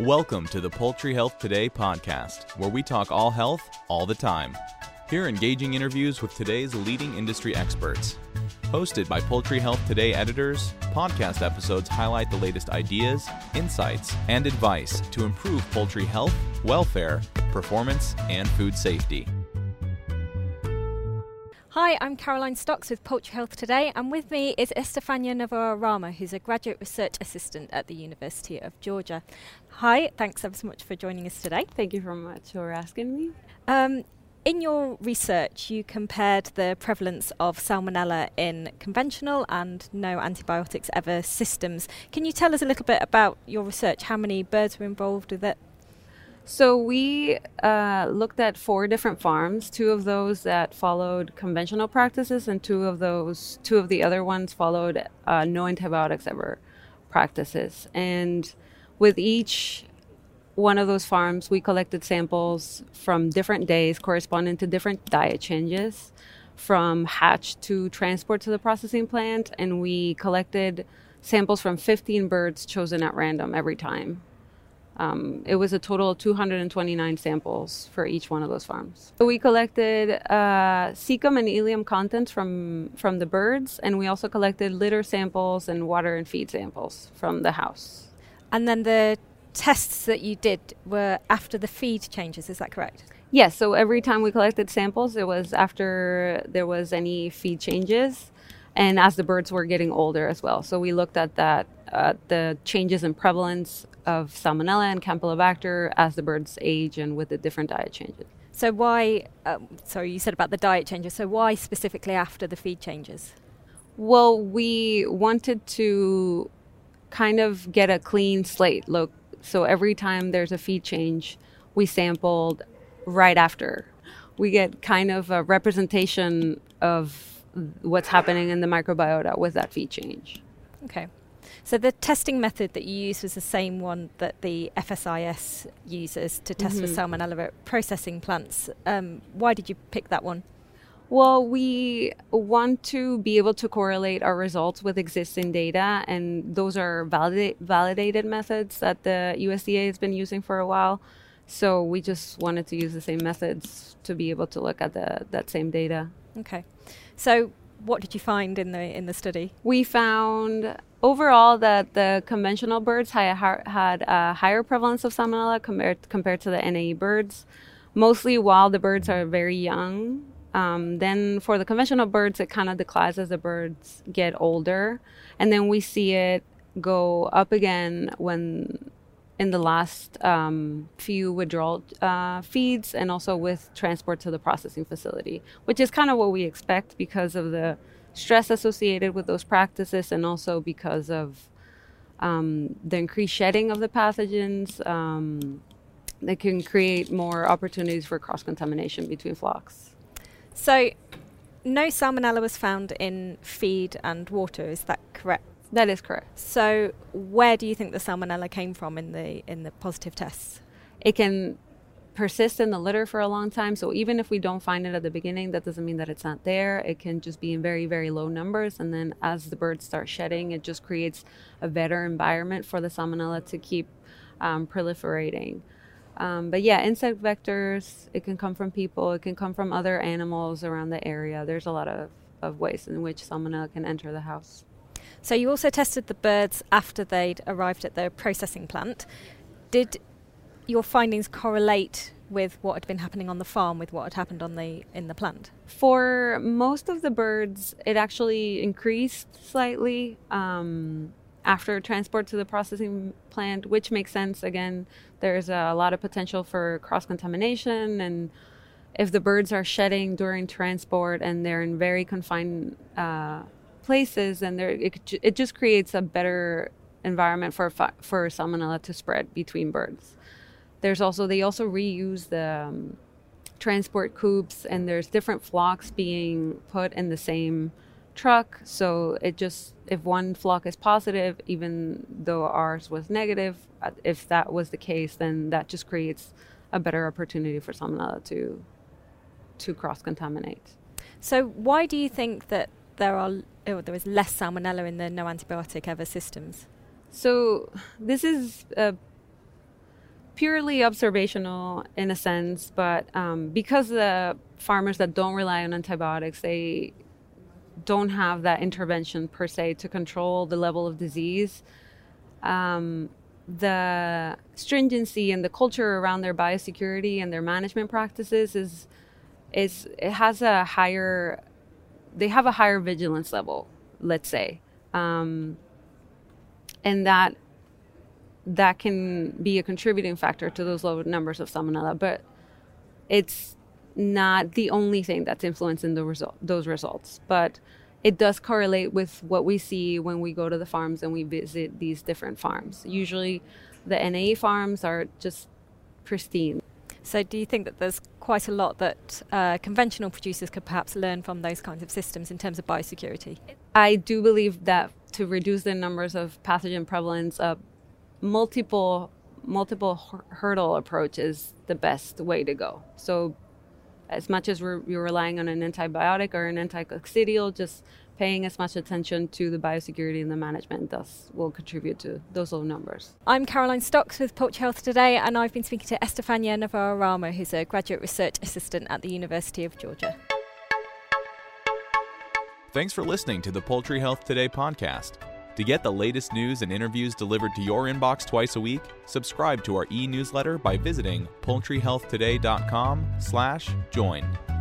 Welcome to the Poultry Health Today podcast, where we talk all health all the time. Hear engaging interviews with today's leading industry experts. Hosted by Poultry Health Today editors, podcast episodes highlight the latest ideas, insights, and advice to improve poultry health, welfare, performance, and food safety. Hi, I'm Caroline Stocks with Poultry Health Today, and with me is Estefania Novoa Rama, who's a graduate research assistant at the University of Georgia. Hi, thanks ever so much for joining us today. Thank you very much for asking me. Um, in your research, you compared the prevalence of salmonella in conventional and no antibiotics ever systems. Can you tell us a little bit about your research? How many birds were involved with it? So we uh, looked at four different farms. Two of those that followed conventional practices, and two of those, two of the other ones followed uh, no antibiotics ever practices. And with each one of those farms, we collected samples from different days corresponding to different diet changes, from hatch to transport to the processing plant, and we collected samples from 15 birds chosen at random every time. Um, it was a total of 229 samples for each one of those farms. So we collected uh, cecum and ileum contents from from the birds, and we also collected litter samples and water and feed samples from the house. And then the tests that you did were after the feed changes. Is that correct? Yes. So every time we collected samples, it was after there was any feed changes, and as the birds were getting older as well. So we looked at that, uh, the changes in prevalence of salmonella and campylobacter as the birds age and with the different diet changes. So why? Um, sorry, you said about the diet changes. So why specifically after the feed changes? Well, we wanted to kind of get a clean slate look. So every time there's a feed change, we sampled right after. We get kind of a representation of what's happening in the microbiota with that feed change. Okay. So the testing method that you used was the same one that the FSIS uses to test mm-hmm. for salmonella at processing plants. Um, why did you pick that one? Well, we want to be able to correlate our results with existing data, and those are validate, validated methods that the USDA has been using for a while. So we just wanted to use the same methods to be able to look at the, that same data. Okay. So what did you find in the in the study? We found overall that the conventional birds had, had a higher prevalence of salmonella compared compared to the NAE birds, mostly while the birds are very young. Um, then for the conventional birds, it kind of declines as the birds get older, and then we see it go up again when in the last um, few withdrawal uh, feeds and also with transport to the processing facility, which is kind of what we expect because of the stress associated with those practices and also because of um, the increased shedding of the pathogens um, that can create more opportunities for cross contamination between flocks. So, no salmonella was found in feed and water, is that correct? That is correct. So, where do you think the salmonella came from in the in the positive tests? It can persist in the litter for a long time. So even if we don't find it at the beginning, that doesn't mean that it's not there. It can just be in very, very low numbers. And then as the birds start shedding, it just creates a better environment for the salmonella to keep um, proliferating. Um, but yeah, insect vectors, it can come from people, it can come from other animals around the area. There's a lot of, of ways in which salmonella can enter the house. So you also tested the birds after they'd arrived at the processing plant. Did your findings correlate with what had been happening on the farm with what had happened on the in the plant? For most of the birds, it actually increased slightly um, after transport to the processing plant, which makes sense. Again, there's a lot of potential for cross contamination, and if the birds are shedding during transport and they're in very confined uh, places, and it, it just creates a better environment for for salmonella to spread between birds. There's also they also reuse the um, transport coops, and there's different flocks being put in the same truck. So it just if one flock is positive, even though ours was negative, uh, if that was the case, then that just creates a better opportunity for salmonella to to cross contaminate. So why do you think that there are oh, there is less salmonella in the no antibiotic ever systems? So this is uh, purely observational in a sense, but um, because the farmers that don't rely on antibiotics, they don't have that intervention per se to control the level of disease. Um, the stringency and the culture around their biosecurity and their management practices is is it has a higher they have a higher vigilance level let's say um, and that that can be a contributing factor to those low numbers of salmonella but it's not the only thing that's influencing the result those results but it does correlate with what we see when we go to the farms and we visit these different farms. Usually, the NAE farms are just pristine. So, do you think that there's quite a lot that uh, conventional producers could perhaps learn from those kinds of systems in terms of biosecurity? I do believe that to reduce the numbers of pathogen prevalence, a multiple multiple hurdle approach is the best way to go. So, as much as we're, you're relying on an antibiotic or an anticoccidial, just paying as much attention to the biosecurity and the management thus will contribute to those low numbers. I'm Caroline Stocks with Poultry Health Today, and I've been speaking to Estefania Novoa Rama, who's a graduate research assistant at the University of Georgia. Thanks for listening to the Poultry Health Today podcast. To get the latest news and interviews delivered to your inbox twice a week, subscribe to our e-newsletter by visiting poultryhealthtoday.com/join.